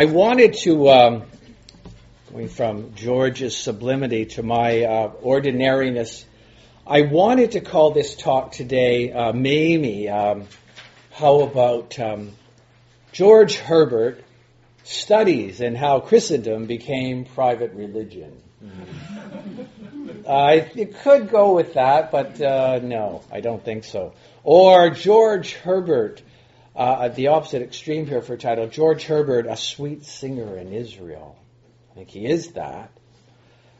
I wanted to, um, going from George's sublimity to my uh, ordinariness, I wanted to call this talk today, uh, Mamie, um, how about um, George Herbert studies and how Christendom became private religion? Mm-hmm. I it could go with that, but uh, no, I don't think so. Or George Herbert uh, at the opposite extreme here for title, George Herbert, a sweet singer in Israel. I think he is that.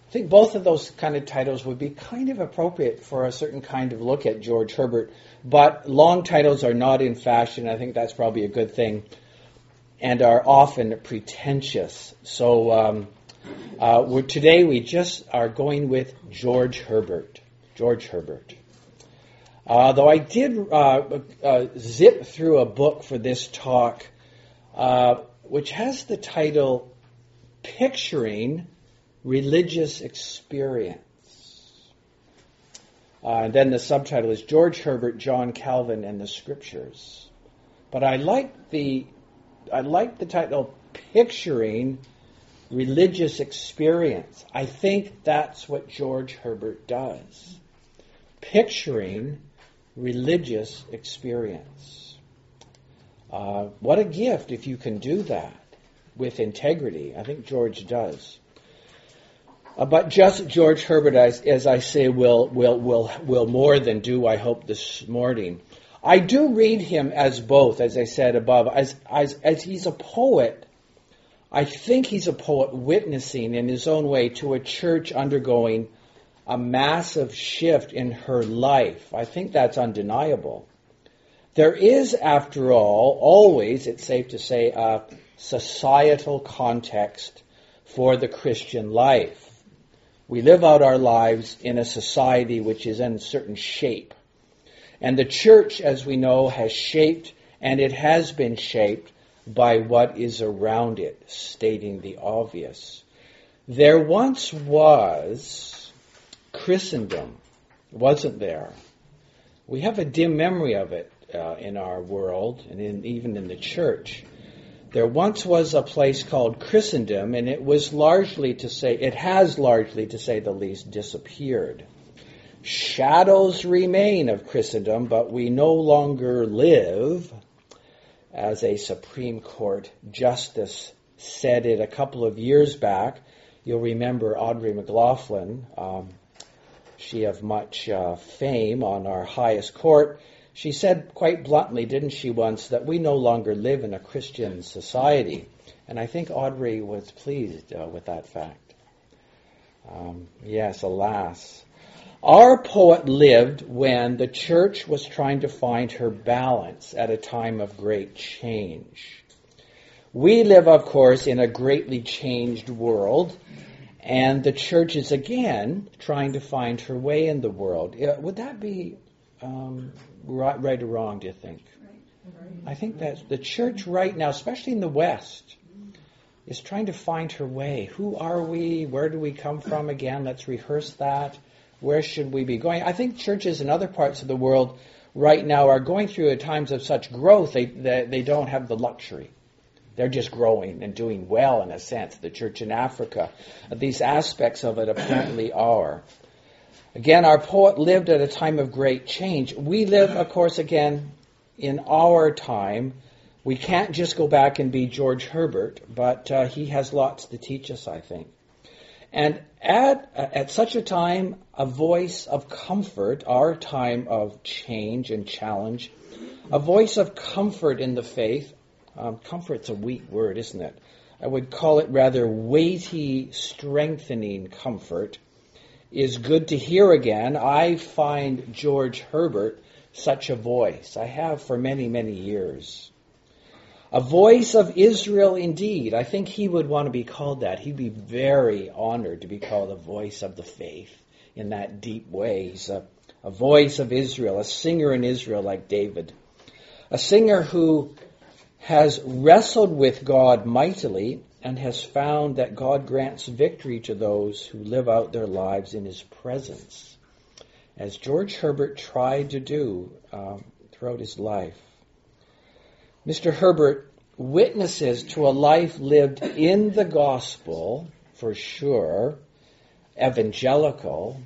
I think both of those kind of titles would be kind of appropriate for a certain kind of look at George Herbert, but long titles are not in fashion. I think that's probably a good thing, and are often pretentious. So um, uh, today we just are going with George Herbert. George Herbert. Uh, though I did uh, uh, zip through a book for this talk, uh, which has the title Picturing Religious Experience. Uh, and then the subtitle is George Herbert, John Calvin, and the Scriptures. But I like the I like the title Picturing Religious Experience. I think that's what George Herbert does. Picturing religious experience. Uh, what a gift if you can do that with integrity. I think George does. Uh, but just George Herbert, as, as, I say, will, will, will, will more than do, I hope, this morning. I do read him as both, as I said above, as, as, as he's a poet. I think he's a poet witnessing in his own way to a church undergoing a massive shift in her life. I think that's undeniable. There is, after all, always, it's safe to say, a societal context for the Christian life. We live out our lives in a society which is in a certain shape. And the church, as we know, has shaped and it has been shaped by what is around it, stating the obvious. There once was Christendom wasn't there. We have a dim memory of it uh, in our world and in, even in the church. There once was a place called Christendom, and it was largely to say, it has largely, to say the least, disappeared. Shadows remain of Christendom, but we no longer live, as a Supreme Court justice said it a couple of years back. You'll remember Audrey McLaughlin, um, she of much uh, fame on our highest court, she said quite bluntly, didn't she, once, that we no longer live in a Christian society. And I think Audrey was pleased uh, with that fact. Um, yes, alas. Our poet lived when the church was trying to find her balance at a time of great change. We live, of course, in a greatly changed world and the church is again trying to find her way in the world. Would that be um, right, right, or wrong, do you think? I think that the church right now, especially in the West, is trying to find her way. Who are we? Where do we come from again? Let's rehearse that. Where should we be going? I think churches in other parts of the world right now are going through times of such growth they, they, they don't have the luxury they're just growing and doing well in a sense. The church in Africa, these aspects of it apparently are. Again, our poet lived at a time of great change. We live, of course, again, in our time. We can't just go back and be George Herbert, but uh, he has lots to teach us, I think. And at, at such a time, a voice of comfort, our time of change and challenge, a voice of comfort in the faith, um, comfort's a weak word, isn't it? I would call it rather weighty, strengthening comfort. Is good to hear again. I find George Herbert such a voice. I have for many, many years. A voice of Israel indeed. I think he would want to be called that. He'd be very honored to be called a voice of the faith in that deep way. He's a, a voice of Israel, a singer in Israel like David. A singer who has wrestled with God mightily and has found that God grants victory to those who live out their lives in His presence, as George Herbert tried to do um, throughout his life. Mr. Herbert witnesses to a life lived in the gospel, for sure, evangelical,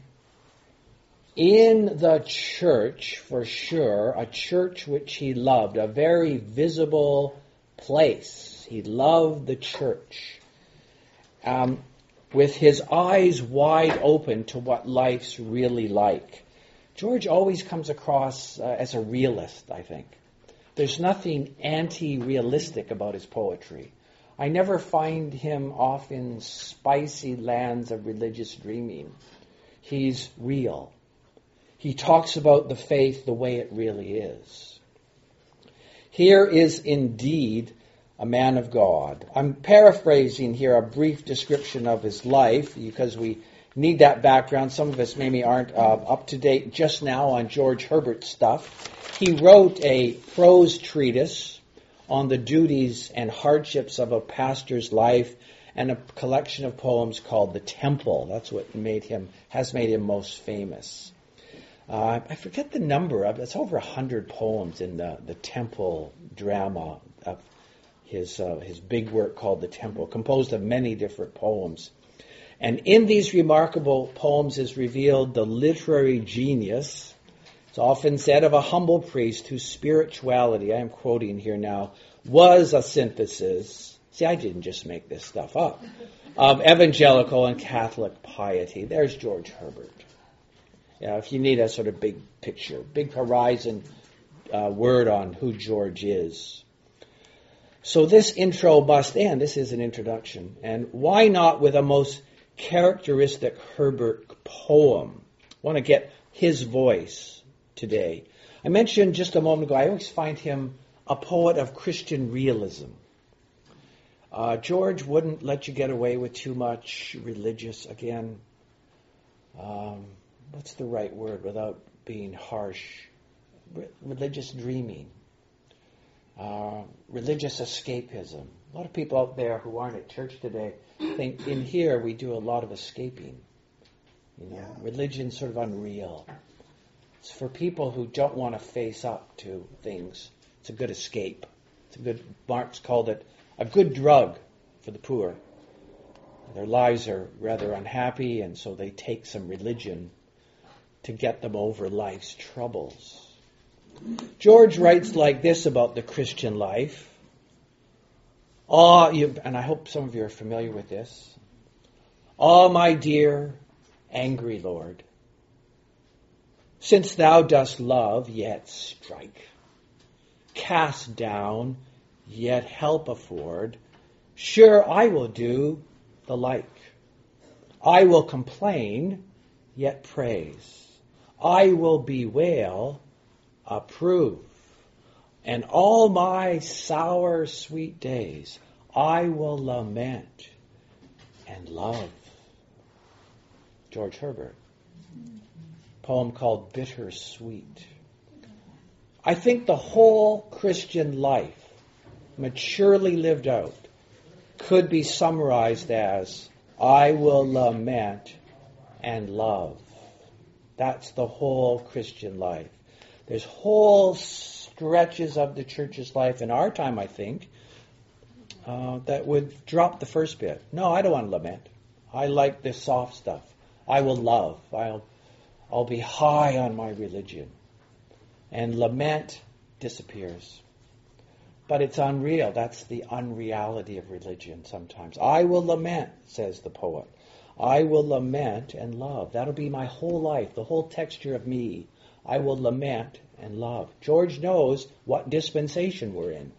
in the church, for sure, a church which he loved, a very visible place. He loved the church. Um, with his eyes wide open to what life's really like. George always comes across uh, as a realist, I think. There's nothing anti realistic about his poetry. I never find him off in spicy lands of religious dreaming. He's real. He talks about the faith the way it really is. Here is indeed a man of God. I'm paraphrasing here a brief description of his life because we need that background. Some of us maybe aren't uh, up to date just now on George Herbert stuff. He wrote a prose treatise on the duties and hardships of a pastor's life and a collection of poems called The Temple. That's what made him has made him most famous. Uh, I forget the number of it's over a hundred poems in the, the Temple drama of his uh, his big work called The Temple, composed of many different poems. And in these remarkable poems is revealed the literary genius. It's often said of a humble priest whose spirituality, I am quoting here now, was a synthesis. See, I didn't just make this stuff up. Of evangelical and Catholic piety. There's George Herbert. Yeah, if you need a sort of big picture, big horizon uh, word on who George is. So this intro must end. This is an introduction. And why not with a most characteristic Herbert poem? I want to get his voice today. I mentioned just a moment ago, I always find him a poet of Christian realism. Uh, George wouldn't let you get away with too much religious, again, um, what's the right word without being harsh? Re- religious dreaming uh, religious escapism. A lot of people out there who aren't at church today think in here we do a lot of escaping. You know, yeah. religion's sort of unreal. It's for people who don't want to face up to things. It's a good escape. It's a good. Marx called it a good drug for the poor. Their lives are rather unhappy, and so they take some religion to get them over life's troubles. George writes like this about the Christian life. Ah, you, and I hope some of you are familiar with this. Ah, my dear, angry Lord, since thou dost love, yet strike, cast down, yet help afford, sure I will do the like. I will complain, yet praise. I will bewail, approve. And all my sour, sweet days I will lament and love. George Herbert. Poem called Bittersweet. I think the whole Christian life, maturely lived out, could be summarized as I will lament and love. That's the whole Christian life. There's whole stretches of the church's life in our time, I think, uh, that would drop the first bit. No, I don't want to lament. I like the soft stuff. I will love. I'll, I'll be high on my religion. And lament disappears. But it's unreal. That's the unreality of religion sometimes. I will lament, says the poet. I will lament and love. That'll be my whole life, the whole texture of me. I will lament and love. George knows what dispensation we're in.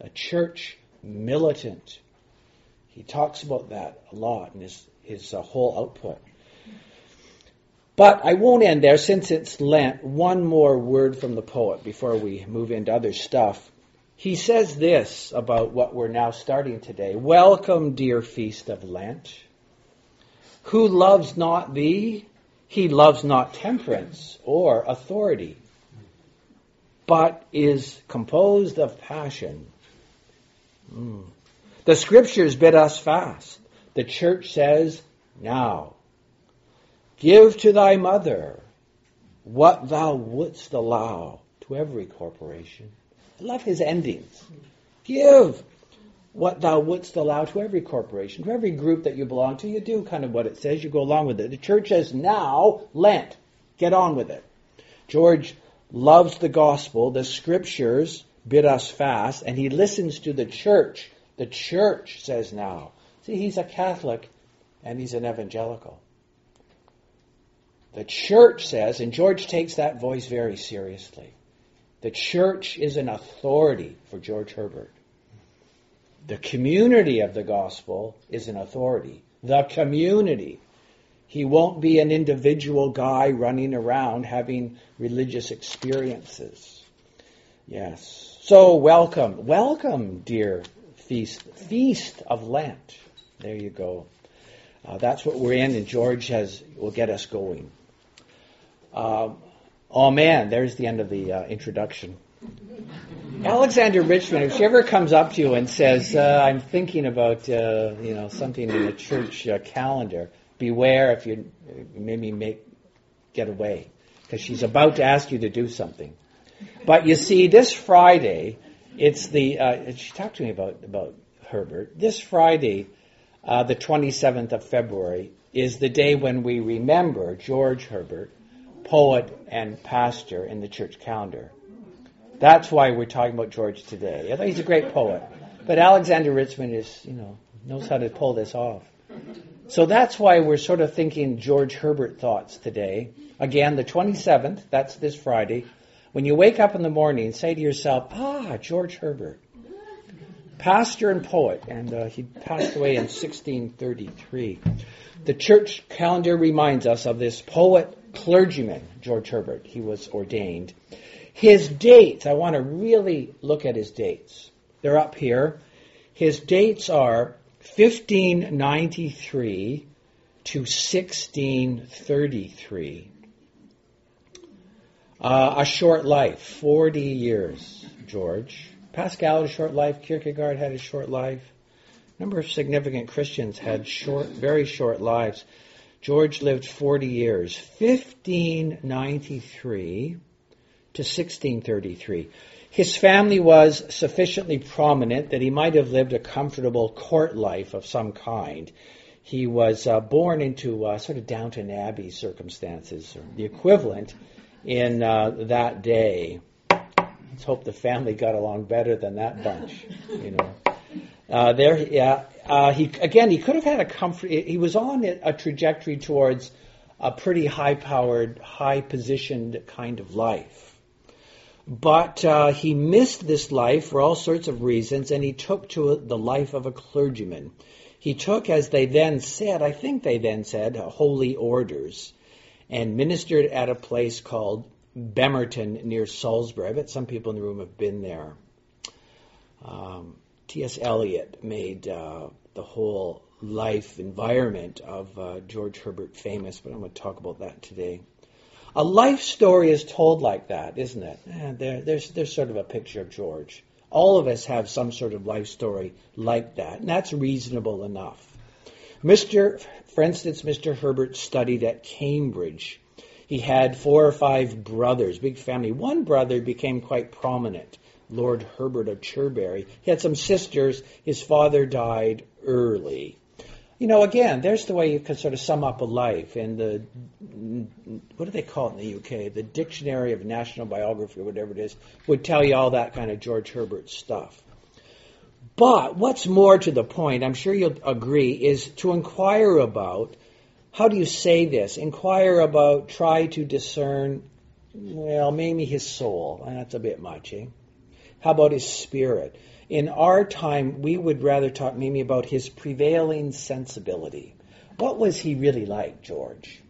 A church militant. He talks about that a lot in his, his uh, whole output. But I won't end there since it's Lent. One more word from the poet before we move into other stuff. He says this about what we're now starting today. Welcome, dear feast of Lent. Who loves not thee? He loves not temperance or authority, but is composed of passion. Mm. The scriptures bid us fast. The church says, now, give to thy mother what thou wouldst allow to every corporation. I love his endings. Give what thou wouldst allow to every corporation, to every group that you belong to. You do kind of what it says, you go along with it. The church says, now, Lent. Get on with it. George loves the gospel. The scriptures bid us fast, and he listens to the church. The church says now. See, he's a Catholic and he's an evangelical. The church says, and George takes that voice very seriously. The church is an authority for George Herbert. The community of the gospel is an authority. The community. He won't be an individual guy running around having religious experiences. Yes. So welcome, welcome, dear feast, feast of Lent. There you go. Uh, that's what we're in, and George has will get us going. Uh, oh man, there's the end of the uh, introduction. Alexander Richmond, if she ever comes up to you and says, uh, "I'm thinking about uh, you know something in the church uh, calendar," beware if you maybe make get away because she's about to ask you to do something. But you see, this Friday, it's the uh, she talked to me about about Herbert. This Friday, uh, the 27th of February, is the day when we remember George Herbert, poet and pastor in the church calendar. That's why we're talking about George today. He's a great poet. But Alexander Richmond is, you know, knows how to pull this off. So that's why we're sort of thinking George Herbert thoughts today. Again, the 27th, that's this Friday. When you wake up in the morning, say to yourself, ah, George Herbert. Pastor and poet, and uh, he passed away in 1633. The church calendar reminds us of this poet clergyman, George Herbert. He was ordained. His dates, I want to really look at his dates. They're up here. His dates are 1593 to 1633. Uh, a short life, 40 years, George. Pascal had a short life. Kierkegaard had a short life. A number of significant Christians had short, very short lives. George lived 40 years, 1593 to 1633. His family was sufficiently prominent that he might have lived a comfortable court life of some kind. He was uh, born into uh, sort of Downton Abbey circumstances, or the equivalent in uh, that day. Let's hope the family got along better than that bunch, you know. Uh, there, yeah, uh, he again, he could have had a comfort. He was on a trajectory towards a pretty high-powered, high-positioned kind of life. But uh, he missed this life for all sorts of reasons, and he took to the life of a clergyman. He took, as they then said, I think they then said, holy orders, and ministered at a place called Bemerton near Salisbury. I bet some people in the room have been there. Um, T.S. Eliot made uh, the whole life environment of uh, George Herbert famous, but I'm going to talk about that today. A life story is told like that, isn't it? Eh, there, there's, there's sort of a picture of George. All of us have some sort of life story like that, and that's reasonable enough. Mr. For instance, Mr. Herbert studied at Cambridge. He had four or five brothers, big family. One brother became quite prominent, Lord Herbert of Cherbury. He had some sisters. His father died early you know, again, there's the way you can sort of sum up a life. in the, what do they call it in the UK? The Dictionary of National Biography, or whatever it is, would tell you all that kind of George Herbert stuff. But what's more to the point, I'm sure you'll agree, is to inquire about, how do you say this? Inquire about, try to discern, well, maybe his soul. That's a bit much, eh? How about his spirit? In our time, we would rather talk maybe about his prevailing sensibility. What was he really like, George?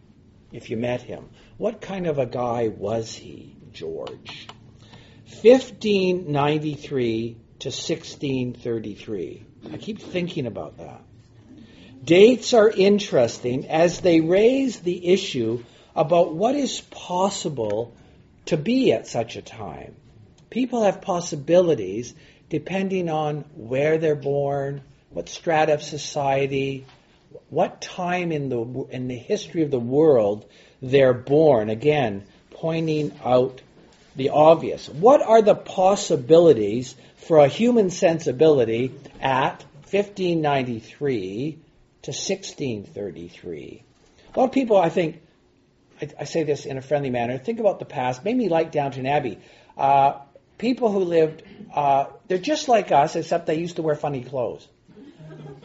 If you met him, what kind of a guy was he, George? 1593 to 1633. I keep thinking about that. Dates are interesting as they raise the issue about what is possible to be at such a time. People have possibilities, depending on where they're born, what strata of society, what time in the in the history of the world they're born. Again, pointing out the obvious. What are the possibilities for a human sensibility at 1593 to 1633? A lot of people, I think, I, say this in a friendly manner, think about the past, maybe like Downton Abbey. Uh, people who lived, uh, they're just like us, except they used to wear funny clothes.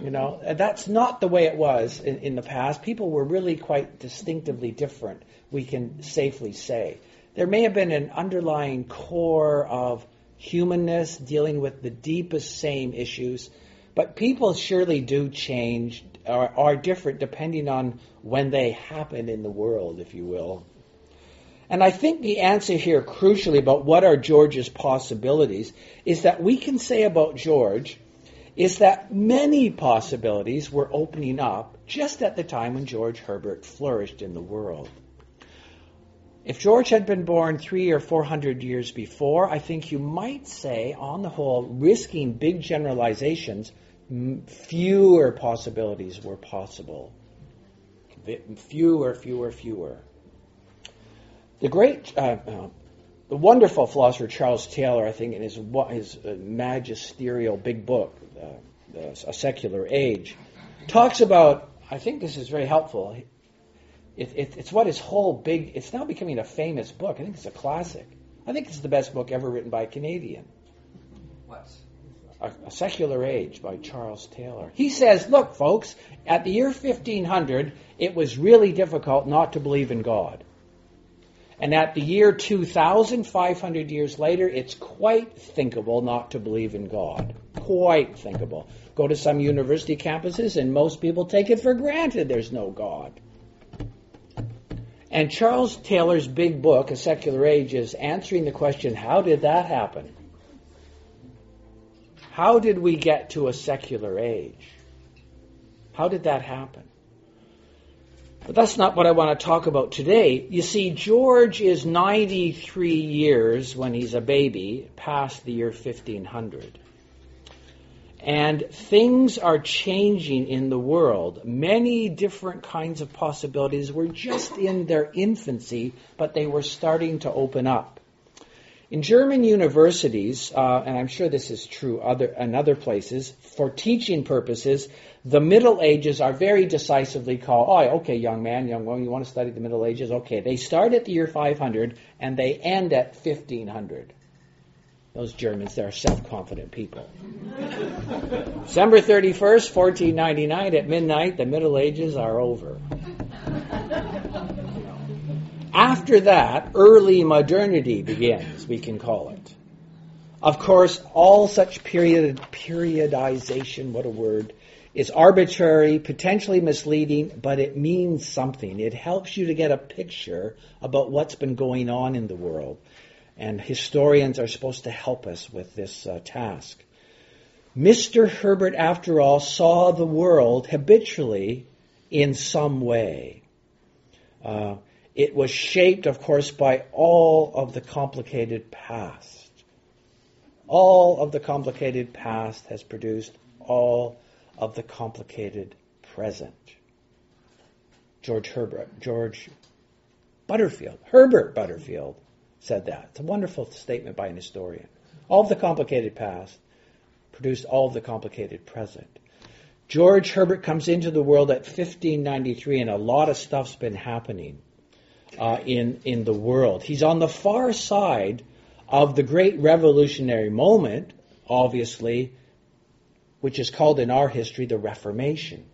You know, that's not the way it was in, in the past. People were really quite distinctively different, we can safely say. There may have been an underlying core of humanness dealing with the deepest same issues, but people surely do change, or are different depending on when they happen in the world, if you will. And I think the answer here, crucially, about what are George's possibilities, is that we can say about George is that many possibilities were opening up just at the time when George Herbert flourished in the world. If George had been born three or four hundred years before, I think you might say, on the whole, risking big generalizations, fewer possibilities were possible. Fewer, fewer, fewer. The great, uh, uh, the wonderful philosopher Charles Taylor, I think, in his, his uh, magisterial big book, uh, A Secular Age, talks about, I think this is very helpful. It, it, it's what his whole big, it's now becoming a famous book. I think it's a classic. I think it's the best book ever written by a Canadian. What? A, a, Secular Age by Charles Taylor. He says, look, folks, at the year 1500, it was really difficult not to believe in God. And at the year 2500 years later, it's quite thinkable not to believe in God. Quite thinkable. Go to some university campuses, and most people take it for granted there's no God. And Charles Taylor's big book, A Secular Age, is answering the question how did that happen? How did we get to a secular age? How did that happen? But that's not what I want to talk about today. You see, George is 93 years when he's a baby, past the year 1500. And things are changing in the world. Many different kinds of possibilities were just in their infancy, but they were starting to open up. In German universities, uh, and I'm sure this is true other, in other places, for teaching purposes, the Middle Ages are very decisively called, oh, okay, young man, young woman, you want to study the Middle Ages? Okay. They start at the year 500 and they end at 1500. Those Germans, they're self-confident people. December 31st, 1499 at midnight, the Middle Ages are over. After that, early modernity begins, we can call it. Of course, all such period, periodization, what a word, is arbitrary, potentially misleading, but it means something. It helps you to get a picture about what's been going on in the world. And historians are supposed to help us with this uh, task. Mr. Herbert, after all, saw the world habitually in some way. Uh, it was shaped, of course, by all of the complicated past. All of the complicated past has produced all of the complicated present. George Herbert, George Butterfield, Herbert Butterfield said that. It's a wonderful statement by an historian. All of the complicated past produced all of the complicated present. George Herbert comes into the world at 1593, and a lot of stuff's been happening uh, in, in the world. He's on the far side of the great revolutionary moment, obviously, which is called in our history the Reformation.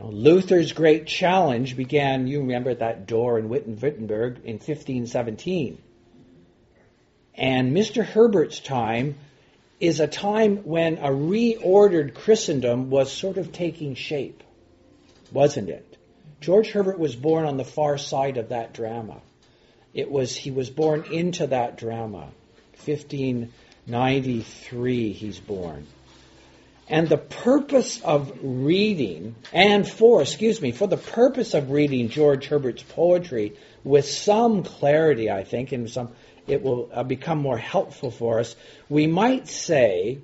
Luther's great challenge began, you remember that door in Wittenberg in 1517. And Mr. Herbert's time is a time when a reordered Christendom was sort of taking shape, wasn't it? George Herbert was born on the far side of that drama. It was he was born into that drama. 1593 he's born. And the purpose of reading, and for, excuse me, for the purpose of reading George Herbert's poetry with some clarity, I think, and some, it will uh, become more helpful for us, we might say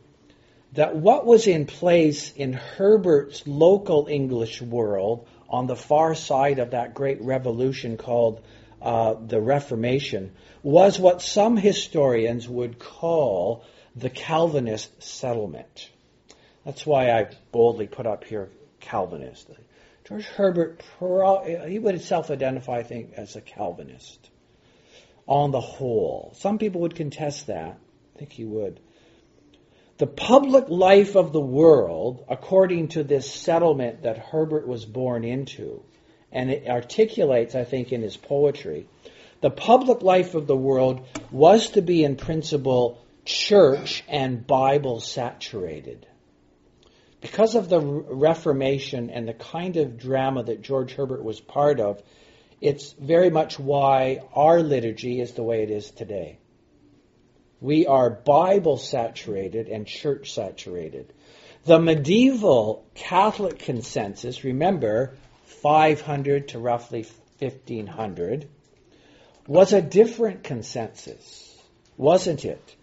that what was in place in Herbert's local English world on the far side of that great revolution called uh, the Reformation was what some historians would call the Calvinist settlement. That's why I boldly put up here Calvinist. George Herbert, he would self-identify, I think, as a Calvinist on the whole. Some people would contest that. I think he would. The public life of the world, according to this settlement that Herbert was born into, and it articulates, I think, in his poetry, the public life of the world was to be, in principle, church and Bible saturated. Because of the Reformation and the kind of drama that George Herbert was part of, it's very much why our liturgy is the way it is today. We are Bible saturated and church saturated. The medieval Catholic consensus, remember, 500 to roughly 1500, was a different consensus, wasn't it?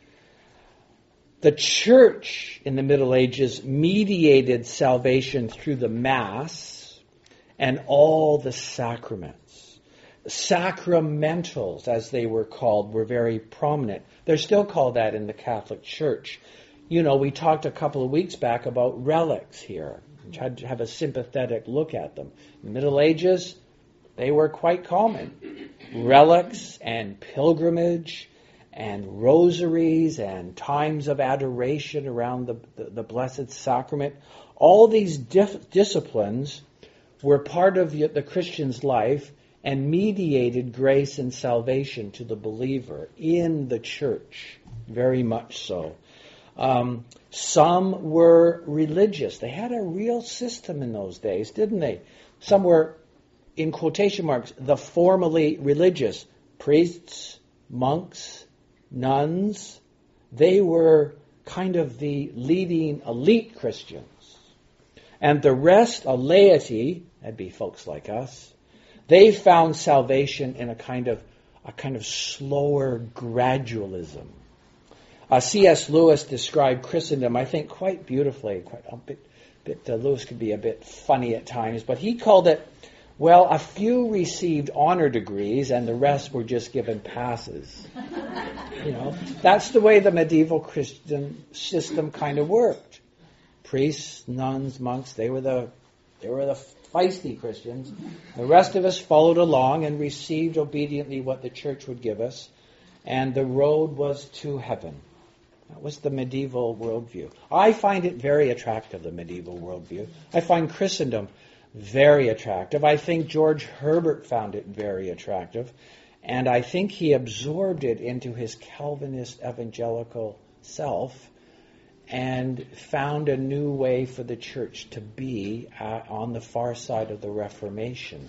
The church in the Middle Ages mediated salvation through the Mass and all the sacraments. Sacramentals, as they were called, were very prominent. They're still called that in the Catholic Church. You know, we talked a couple of weeks back about relics here. Tried to have a sympathetic look at them. The Middle Ages, they were quite common. Relics and pilgrimage and rosaries and times of adoration around the, the, the Blessed Sacrament. All these dif- disciplines were part of the Christian's life and mediated grace and salvation to the believer in the church, very much so. Um, some were religious. They had a real system in those days, didn't they? Some were, in quotation marks, the formally religious priests, monks, nuns, they were kind of the leading elite Christians. And the rest, a laity, that'd be folks like us, they found salvation in a kind of a kind of slower gradualism. Uh, C.S. Lewis described Christendom, I think, quite beautifully. Quite a bit, bit uh, Lewis could be a bit funny at times, but he called it well, a few received honor degrees and the rest were just given passes. You know, that's the way the medieval Christian system kind of worked. Priests, nuns, monks, they were the they were the feisty Christians. The rest of us followed along and received obediently what the church would give us, and the road was to heaven. That was the medieval worldview. I find it very attractive, the medieval worldview. I find Christendom very attractive. I think George Herbert found it very attractive. And I think he absorbed it into his Calvinist evangelical self and found a new way for the church to be uh, on the far side of the Reformation.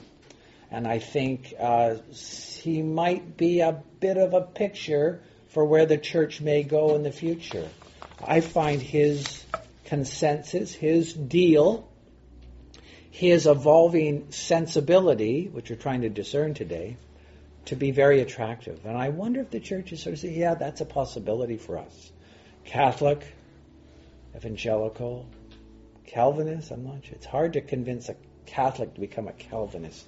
And I think uh, he might be a bit of a picture for where the church may go in the future. I find his consensus, his deal, his evolving sensibility, which we're trying to discern today, to be very attractive. And I wonder if the church is sort of saying, yeah, that's a possibility for us. Catholic, evangelical, Calvinist, I'm not sure. It's hard to convince a Catholic to become a Calvinist.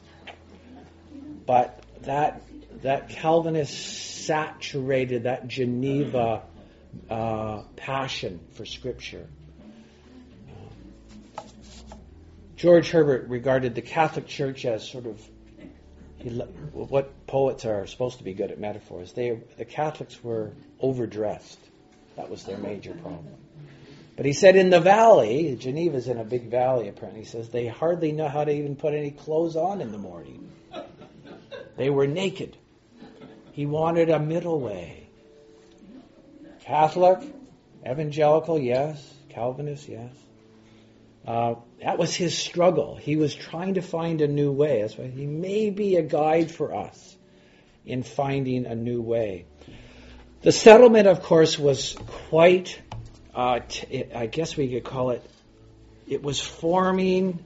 But that that Calvinist saturated that Geneva uh, passion for Scripture George Herbert regarded the Catholic Church as sort of he, what poets are supposed to be good at metaphors. They, the Catholics were overdressed. That was their major problem. But he said in the valley, Geneva's in a big valley apparently, he says they hardly know how to even put any clothes on in the morning. They were naked. He wanted a middle way. Catholic, evangelical, yes. Calvinist, yes. Uh, that was his struggle. He was trying to find a new way. That's why he may be a guide for us in finding a new way. The settlement, of course, was quite, uh, guess we could call it, it was forming,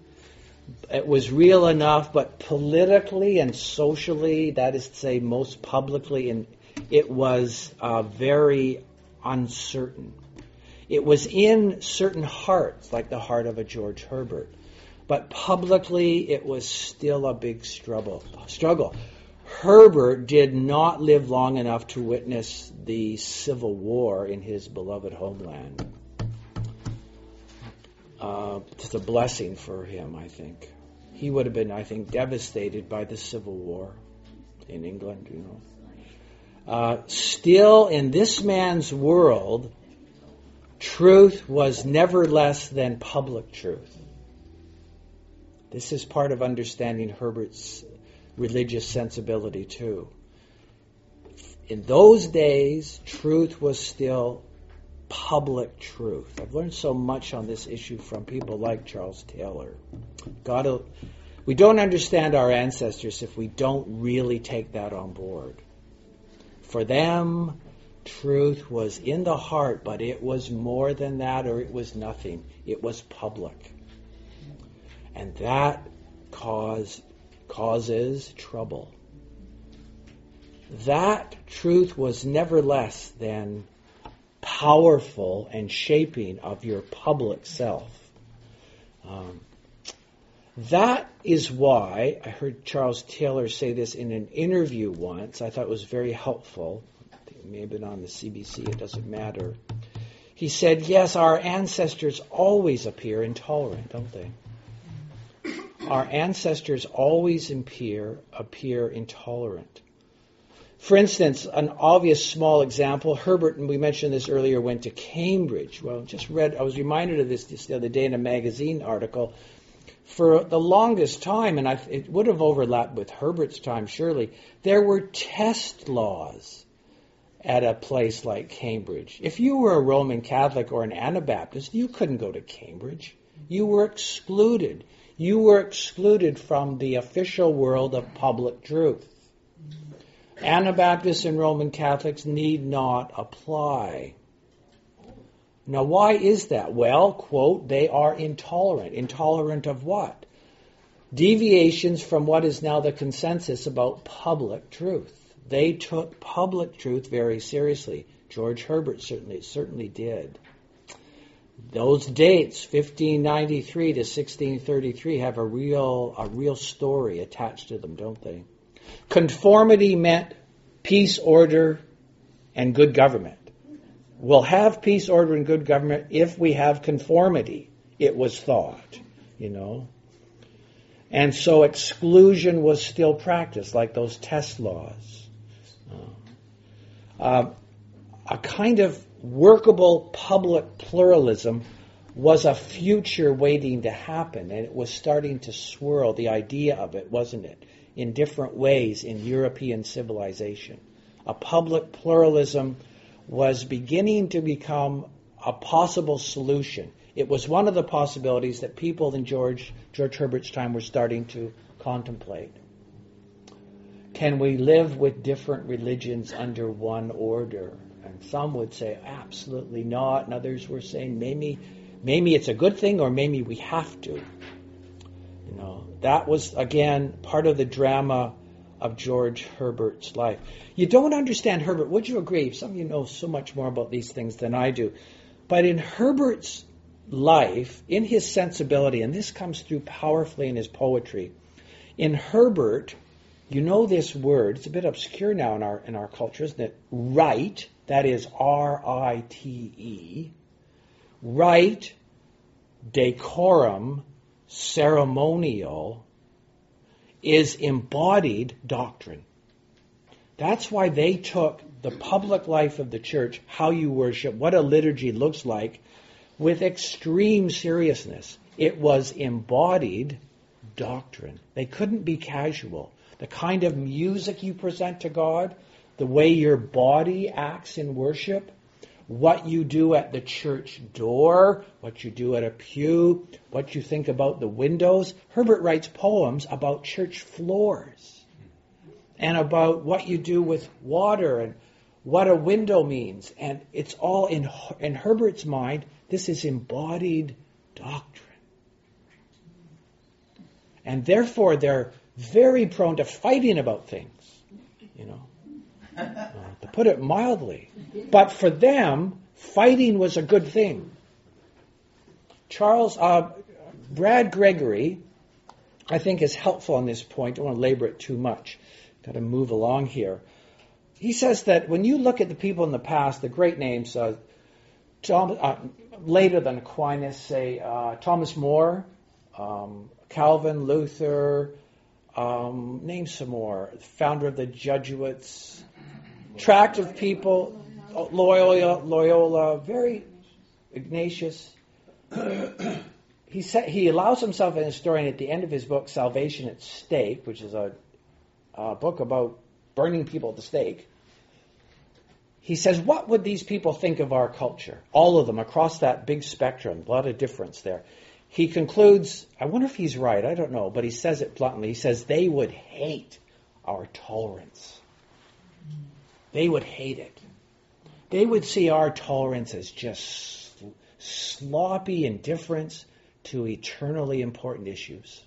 it was real enough, but politically and socially, that is to say, most publicly, and it was uh, very uncertain. It was in certain hearts, like the heart of a George Herbert. But publicly, it was still a big struggle. struggle. Herbert did not live long enough to witness the Civil War in his beloved homeland. Uh, it's a blessing for him, I think. He would have been, I think, devastated by the Civil War in England, you know. Uh, still, in this man's world, truth was never less than public truth. This is part of understanding Herbert's religious sensibility, too. In those days, truth was still public truth. I've learned so much on this issue from people like Charles Taylor. God, we don't understand our ancestors if we don't really take that on board. For them, truth was in the heart, but it was more than that or it was nothing. It was public. And that cause, causes trouble. That truth was never less than powerful and shaping of your public self. Um, that is why I heard Charles Taylor say this in an interview once. I thought it was very helpful. it may have been on the CBC, it doesn't matter. He said, Yes, our ancestors always appear intolerant, don't they? Our ancestors always appear, appear intolerant. For instance, an obvious small example, Herbert, and we mentioned this earlier, went to Cambridge. Well, just read, I was reminded of this, this the other day in a magazine article. For the longest time, and I, it would have overlapped with Herbert's time, surely, there were test laws at a place like Cambridge. If you were a Roman Catholic or an Anabaptist, you couldn't go to Cambridge. You were excluded. You were excluded from the official world of public truth. Anabaptists and Roman Catholics need not apply. Now, why is that? Well, quote, they are intolerant. Intolerant of what? Deviations from what is now the consensus about public truth. They took public truth very seriously. George Herbert certainly certainly did. Those dates, 1593 to 1633, have a real a real story attached to them, don't they? Conformity meant peace, order, and good government. We'll have peace, order, and good government if we have conformity, it was thought, you know. And so exclusion was still practiced, like those test laws. Uh, uh a kind of workable public pluralism was a future waiting to happen, and it was starting to swirl, the idea of it, wasn't it? in different ways in European civilization. A public pluralism was beginning to become a possible solution. It was one of the possibilities that people in George, George Herbert's time were starting to contemplate. Can we live with different religions under one order? And some would say absolutely not, and others were saying maybe maybe it's a good thing or maybe we have to. You know, that was, again, part of the drama of George Herbert's life. You don't understand Herbert, would you agree? Some of you know so much more about these things than I do. But in Herbert's life, in his sensibility, and this comes through powerfully in his poetry, in Herbert, you know this word, it's a bit obscure now in our in our culture, isn't it? Rite, that is R I T E. Rite, decorum, ceremonial is embodied doctrine. That's why they took the public life of the church, how you worship, what a liturgy looks like, with extreme seriousness. It was embodied doctrine. They couldn't be casual. The kind of music you present to God, the way your body acts in worship, what you do at the church door, what you do at a pew, what you think about the windows. Herbert writes poems about church floors and about what you do with water and what a window means. And it's all in, in Herbert's mind, this is embodied doctrine. And therefore, they're very prone to fighting about things, you know, to put it mildly. But for them, fighting was a good thing. Charles, uh, Brad Gregory, I think is helpful on this point. I don't want to labor it too much. got to move along here. He says that when you look at the people in the past, the great names, uh, uh, later than Aquinas, say uh, Thomas More, um, Calvin, Luther, um, name some more, founder of the Jesuits, tract of people, Loyola, Loyola, very Ignatius. he said he allows himself an historian at the end of his book, Salvation at Stake, which is a, a book about burning people at the stake. He says, What would these people think of our culture? All of them across that big spectrum, a lot of difference there. He concludes, I wonder if he's right, I don't know, but he says it bluntly. He says, They would hate our tolerance. They would hate it. They would see our tolerance as just sloppy indifference to eternally important issues.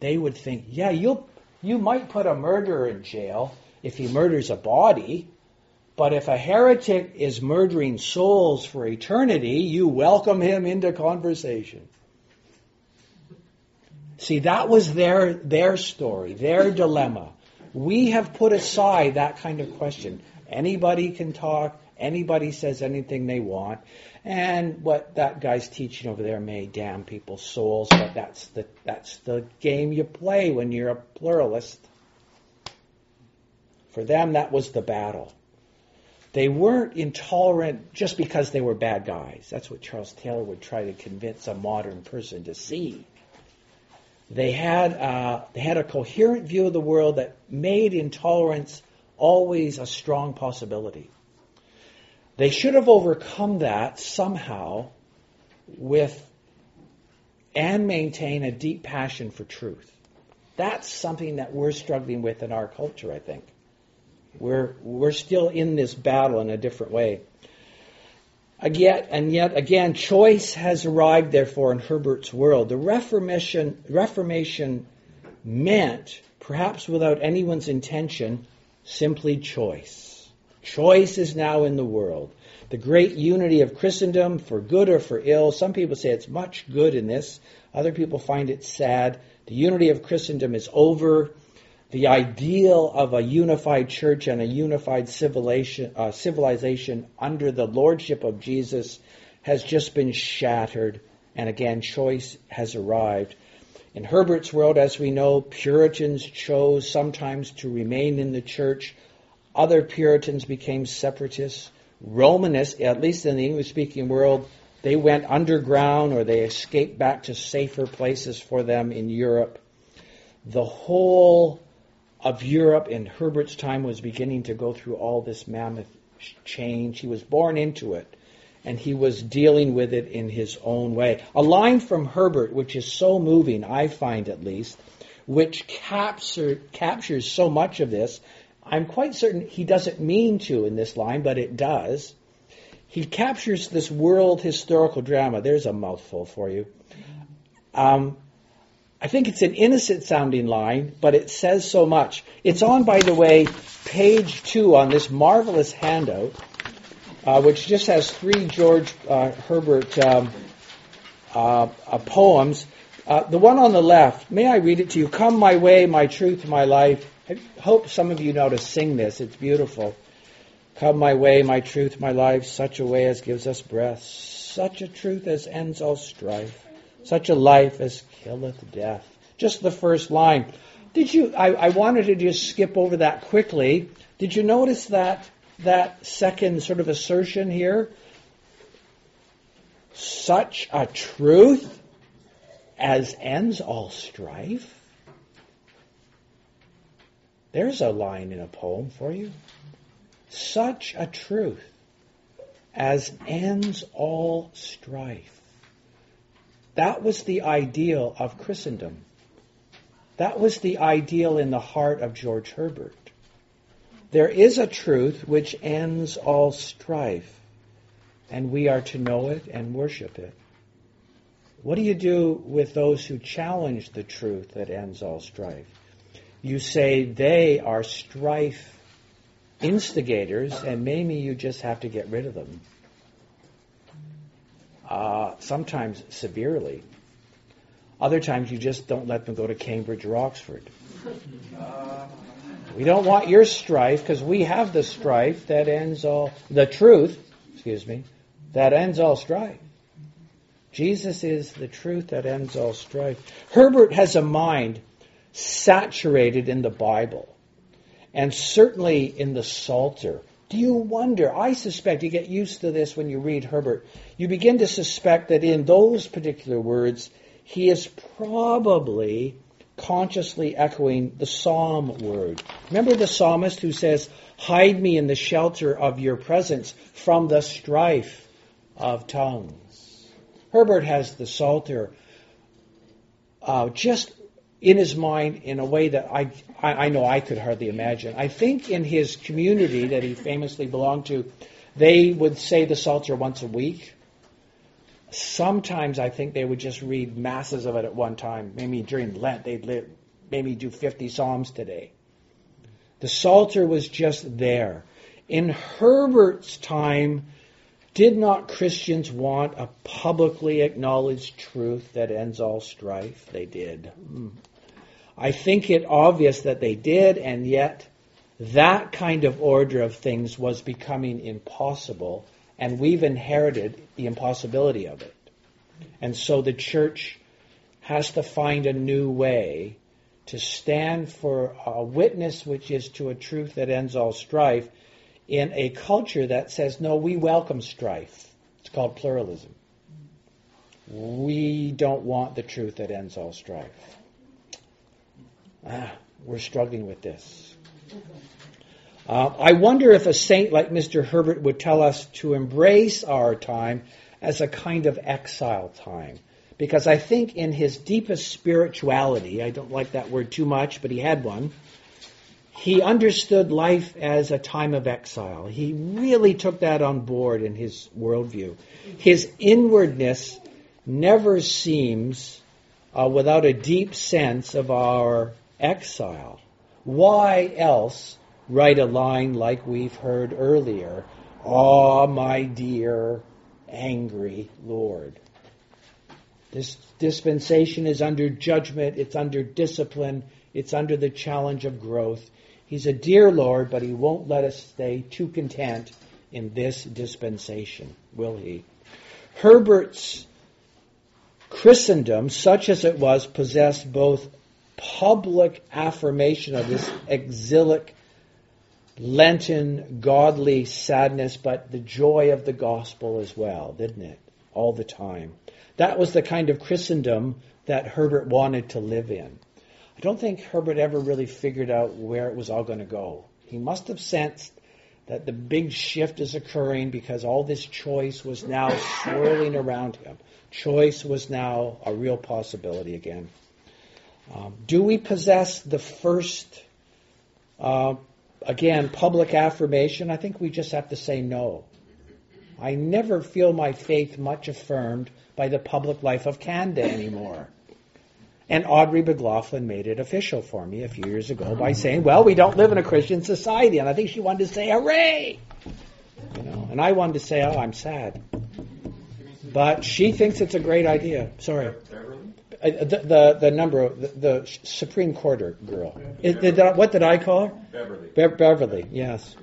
They would think, yeah, you you might put a murderer in jail if he murders a body, but if a heretic is murdering souls for eternity, you welcome him into conversation. See, that was their, their story, their dilemma. We have put aside that kind of question. Anybody can talk, anybody says anything they want. And what that guy's teaching over there may damn people's souls, but that's the that's the game you play when you're a pluralist. For them that was the battle. They weren't intolerant just because they were bad guys. That's what Charles Taylor would try to convince a modern person to see. They had, uh, they had a coherent view of the world that made intolerance always a strong possibility. They should have overcome that somehow with and maintain a deep passion for truth. That's something that we're struggling with in our culture, I think. We're, we're still in this battle in a different way. Again, and yet again, choice has arrived, therefore, in Herbert's world. The Reformation, Reformation meant, perhaps without anyone's intention, simply choice. Choice is now in the world. The great unity of Christendom, for good or for ill. Some people say it's much good in this. Other people find it sad. The unity of Christendom is over. The ideal of a unified church and a unified civilization, uh, civilization under the lordship of Jesus has just been shattered. And again, choice has arrived. In Herbert's world, as we know, Puritans chose sometimes to remain in the church other Puritans became separatists. Romanists, at least in the English speaking world, they went underground or they escaped back to safer places for them in Europe. The whole of Europe in Herbert's time was beginning to go through all this mammoth change. He was born into it and he was dealing with it in his own way. A line from Herbert, which is so moving, I find at least, which capture, captures so much of this, I'm quite certain he doesn't mean to in this line, but it does. He captures this world historical drama. There's a mouthful for you. Um, I think it's an innocent sounding line, but it says so much. It's on, by the way, page two on this marvelous handout, uh, which just has three George uh, Herbert um, uh, uh poems. Uh, the one on the left, may I read it to you? Come my way, my truth, my life. I hope some of you know to sing this. It's beautiful. Come my way, my truth, my life, such a way as gives us breath, such a truth as ends all strife, such a life as killeth death. Just the first line. Did you, I, I wanted to just skip over that quickly. Did you notice that, that second sort of assertion here? Such a truth as ends all strife. There's a line in a poem for you. Such a truth as ends all strife. That was the ideal of Christendom. That was the ideal in the heart of George Herbert. There is a truth which ends all strife, and we are to know it and worship it. What do you do with those who challenge the truth that ends all strife? you say they are strife instigators, and maybe you just have to get rid of them. Uh, sometimes severely. Other times you just don't let them go to Cambridge or Oxford. We don't want your strife because we have the strife that ends all, the truth, excuse me, that ends all strife. Jesus is the truth that ends all strife. Herbert has a mind saturated in the Bible and certainly in the Psalter. Do you wonder? I suspect you get used to this when you read Herbert. You begin to suspect that in those particular words, he is probably consciously echoing the psalm word. Remember the psalmist who says, Hide me in the shelter of your presence from the strife of tongues. Herbert has the Psalter uh, just in his mind in a way that I, I, I know I could hardly imagine. I think in his community that he famously belonged to, they would say the Psalter once a week. Sometimes I think they would just read masses of it at one time. Maybe during Lent, they'd maybe do 50 Psalms today. The Psalter was just there. In Herbert's time, did not Christians want a publicly acknowledged truth that ends all strife? They did. Hmm. I think it obvious that they did, and yet that kind of order of things was becoming impossible, and we've inherited the impossibility of it. And so the church has to find a new way to stand for a witness which is to a truth that ends all strife in a culture that says, no, we welcome strife. It's called pluralism. We don't want the truth that ends all strife. Ah, we're struggling with this. Uh, I wonder if a saint like Mr. Herbert would tell us to embrace our time as a kind of exile time. Because I think in his deepest spirituality, I don't like that word too much, but he had one, he understood life as a time of exile. He really took that on board in his worldview. His inwardness never seems uh, without a deep sense of our exile. Why else write a line like we've heard earlier? Ah, my dear, angry Lord. This dispensation is under judgment, it's under discipline, it's under the challenge of growth. He's a dear Lord, but He won't let us stay too content in this dispensation, will He? Herbert's Christendom, such as it was, possessed both public affirmation of this exilic, Lenten, godly sadness, but the joy of the gospel as well, didn't it? All the time. That was the kind of Christendom that Herbert wanted to live in. I don't think Herbert ever really figured out where it was all going to go. He must have sensed that the big shift is occurring because all this choice was now swirling around him. Choice was now a real possibility again. Um, do we possess the first, uh, again, public affirmation? I think we just have to say no. I never feel my faith much affirmed by the public life of Canada anymore. And Audrey McLaughlin made it official for me a few years ago by saying, "Well, we don't live in a Christian society," and I think she wanted to say, "Hooray!" You know, and I wanted to say, "Oh, I'm sad," but she thinks it's a great idea. Sorry. The, the, the number the, the Supreme Courter girl. Is, did, what did I call her? Beverly. Be- Beverly. Yes.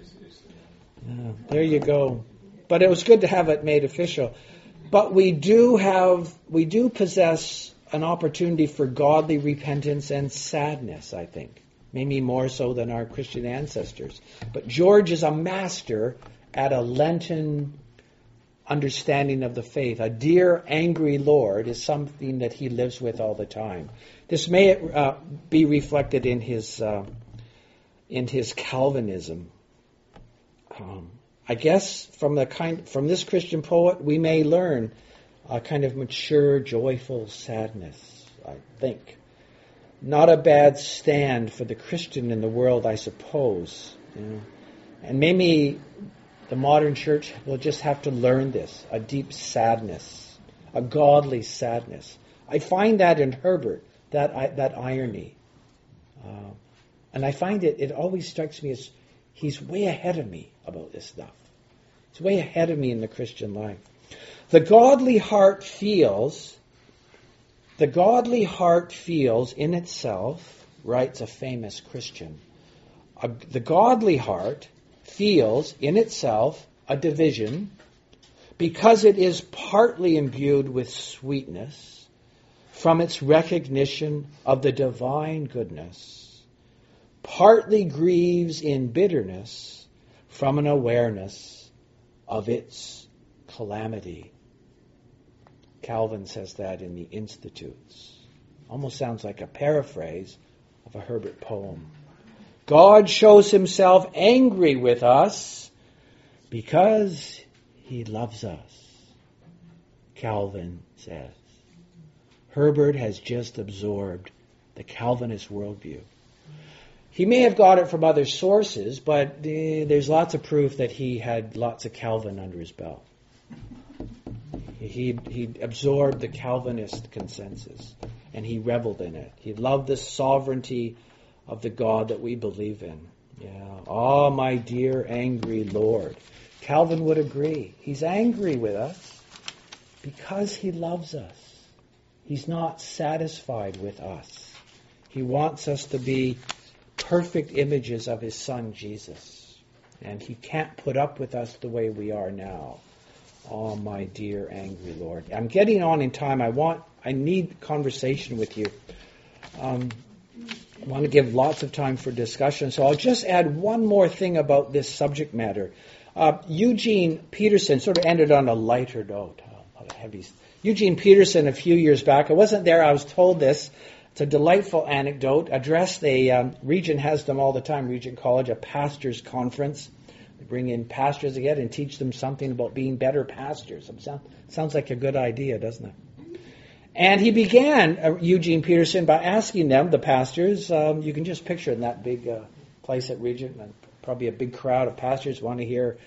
Yeah, there you go. But it was good to have it made official. But we do have we do possess an opportunity for godly repentance and sadness, I think. Maybe more so than our Christian ancestors. But George is a master at a Lenten understanding of the faith. A dear, angry Lord is something that he lives with all the time. This may uh, be reflected in his uh, in his Calvinism. Um, I guess from the kind from this Christian poet, we may learn a kind of mature, joyful sadness, I think. Not a bad stand for the Christian in the world, I suppose. You know? And maybe the modern church will just have to learn this a deep sadness, a godly sadness. I find that in Herbert, that, that irony. Uh, and I find it, it always strikes me as he's way ahead of me about this stuff. He's way ahead of me in the Christian life. The godly heart feels, the godly heart feels in itself, writes a famous Christian, a, the godly heart feels in itself a division because it is partly imbued with sweetness from its recognition of the divine goodness, partly grieves in bitterness from an awareness of its calamity. Calvin says that in the Institutes. Almost sounds like a paraphrase of a Herbert poem. God shows himself angry with us because he loves us, Calvin says. Herbert has just absorbed the Calvinist worldview. He may have got it from other sources, but there's lots of proof that he had lots of Calvin under his belt. He, he absorbed the Calvinist consensus and he reveled in it. He loved the sovereignty of the God that we believe in. Yeah. Oh, my dear angry Lord. Calvin would agree. He's angry with us because he loves us. He's not satisfied with us. He wants us to be perfect images of his son Jesus. And he can't put up with us the way we are now. Oh, my dear angry Lord. I'm getting on in time. I want, I need conversation with you. Um, I want to give lots of time for discussion, so I'll just add one more thing about this subject matter. Uh, Eugene Peterson sort of ended on a lighter note. Oh, heavy. Eugene Peterson, a few years back, I wasn't there. I was told this. It's a delightful anecdote. Addressed a um, Regent has them all the time. Regent College, a pastors' conference. They bring in pastors again and teach them something about being better pastors. Sounds like a good idea, doesn't it? And he began, uh, Eugene Peterson, by asking them, the pastors, um, you can just picture in that big uh, place at Regent, and probably a big crowd of pastors want to hear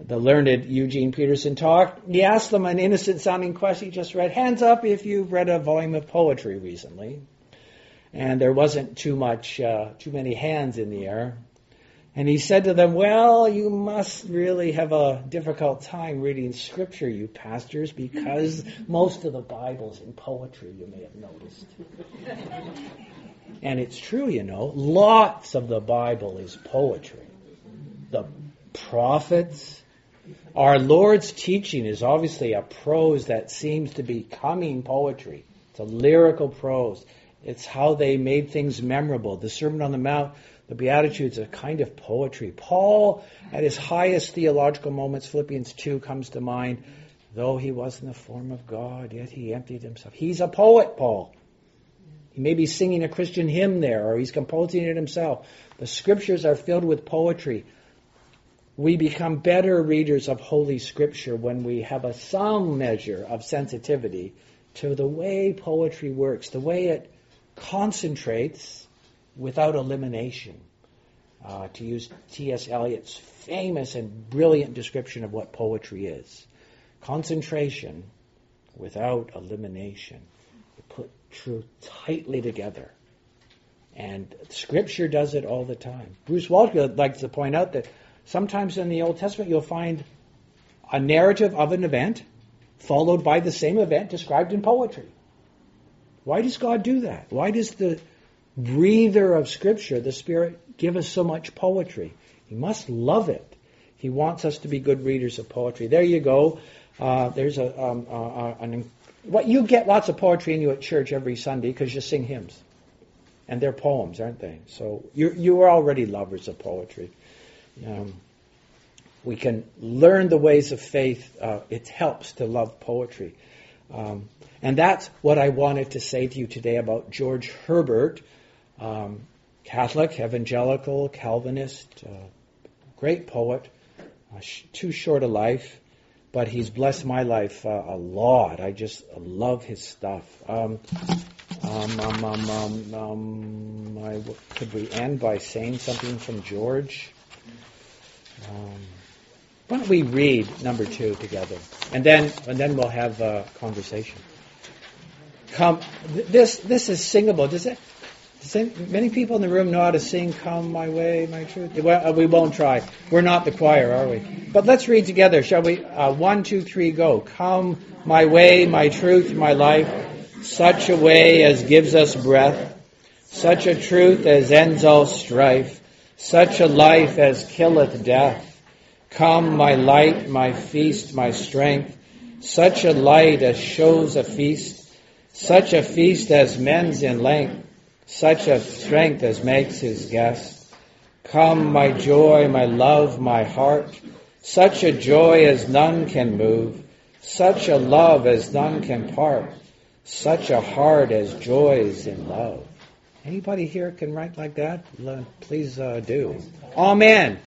the learned Eugene Peterson talk. He asked them an innocent sounding question he just read. Hands up if you've read a volume of poetry recently. And there wasn't too much, uh, too many hands in the air. And he said to them, Well, you must really have a difficult time reading Scripture, you pastors, because most of the Bible's in poetry, you may have noticed. and it's true, you know. Lots of the Bible is poetry. The prophets. Our Lord's teaching is obviously a prose that seems to be coming poetry. It's a lyrical prose. It's how they made things memorable. The Sermon on the Mount the Beatitudes are kind of poetry. Paul, at his highest theological moments, Philippians 2 comes to mind. Though he was in the form of God, yet he emptied himself. He's a poet, Paul. He may be singing a Christian hymn there, or he's composing it himself. The scriptures are filled with poetry. We become better readers of Holy Scripture when we have a some measure of sensitivity to the way poetry works, the way it concentrates without elimination. Uh, to use T.S. Eliot's famous and brilliant description of what poetry is concentration without elimination. You put truth tightly together. And Scripture does it all the time. Bruce Waltke likes to point out that sometimes in the Old Testament you'll find a narrative of an event followed by the same event described in poetry. Why does God do that? Why does the breather of Scripture, the Spirit, give us so much poetry. He must love it. He wants us to be good readers of poetry. There you go. Uh, there's a um, an, what you get lots of poetry in you at church every Sunday because you sing hymns, and they're poems, aren't they? So you you are already lovers of poetry. Um, we can learn the ways of faith. Uh, it helps to love poetry. Um, and that's what I wanted to say to you today about George Herbert, um, Catholic, evangelical, Calvinist, uh, great poet, uh, sh- too short a life, but he's blessed my life uh, a lot. I just love his stuff. Um, um, um, um, could we end by saying something from George? Why don't we read number two together, and then and then we'll have a conversation. Come, this this is singable. Does it? many people in the room know how to sing "Come My Way, My Truth"? Well, uh, we won't try. We're not the choir, are we? But let's read together, shall we? Uh, one, two, three, go. Come my way, my truth, my life. Such a way as gives us breath. Such a truth as ends all strife. such a life as killeth death. Come, my light, my feast, my strength, such a light as shows a feast, such a feast as mends in length, such a strength as makes his guest. Come, my joy, my love, my heart, such a joy as none can move, such a love as none can part, such a heart as joys in love. Anybody here can write like that? Please uh, do. Amen.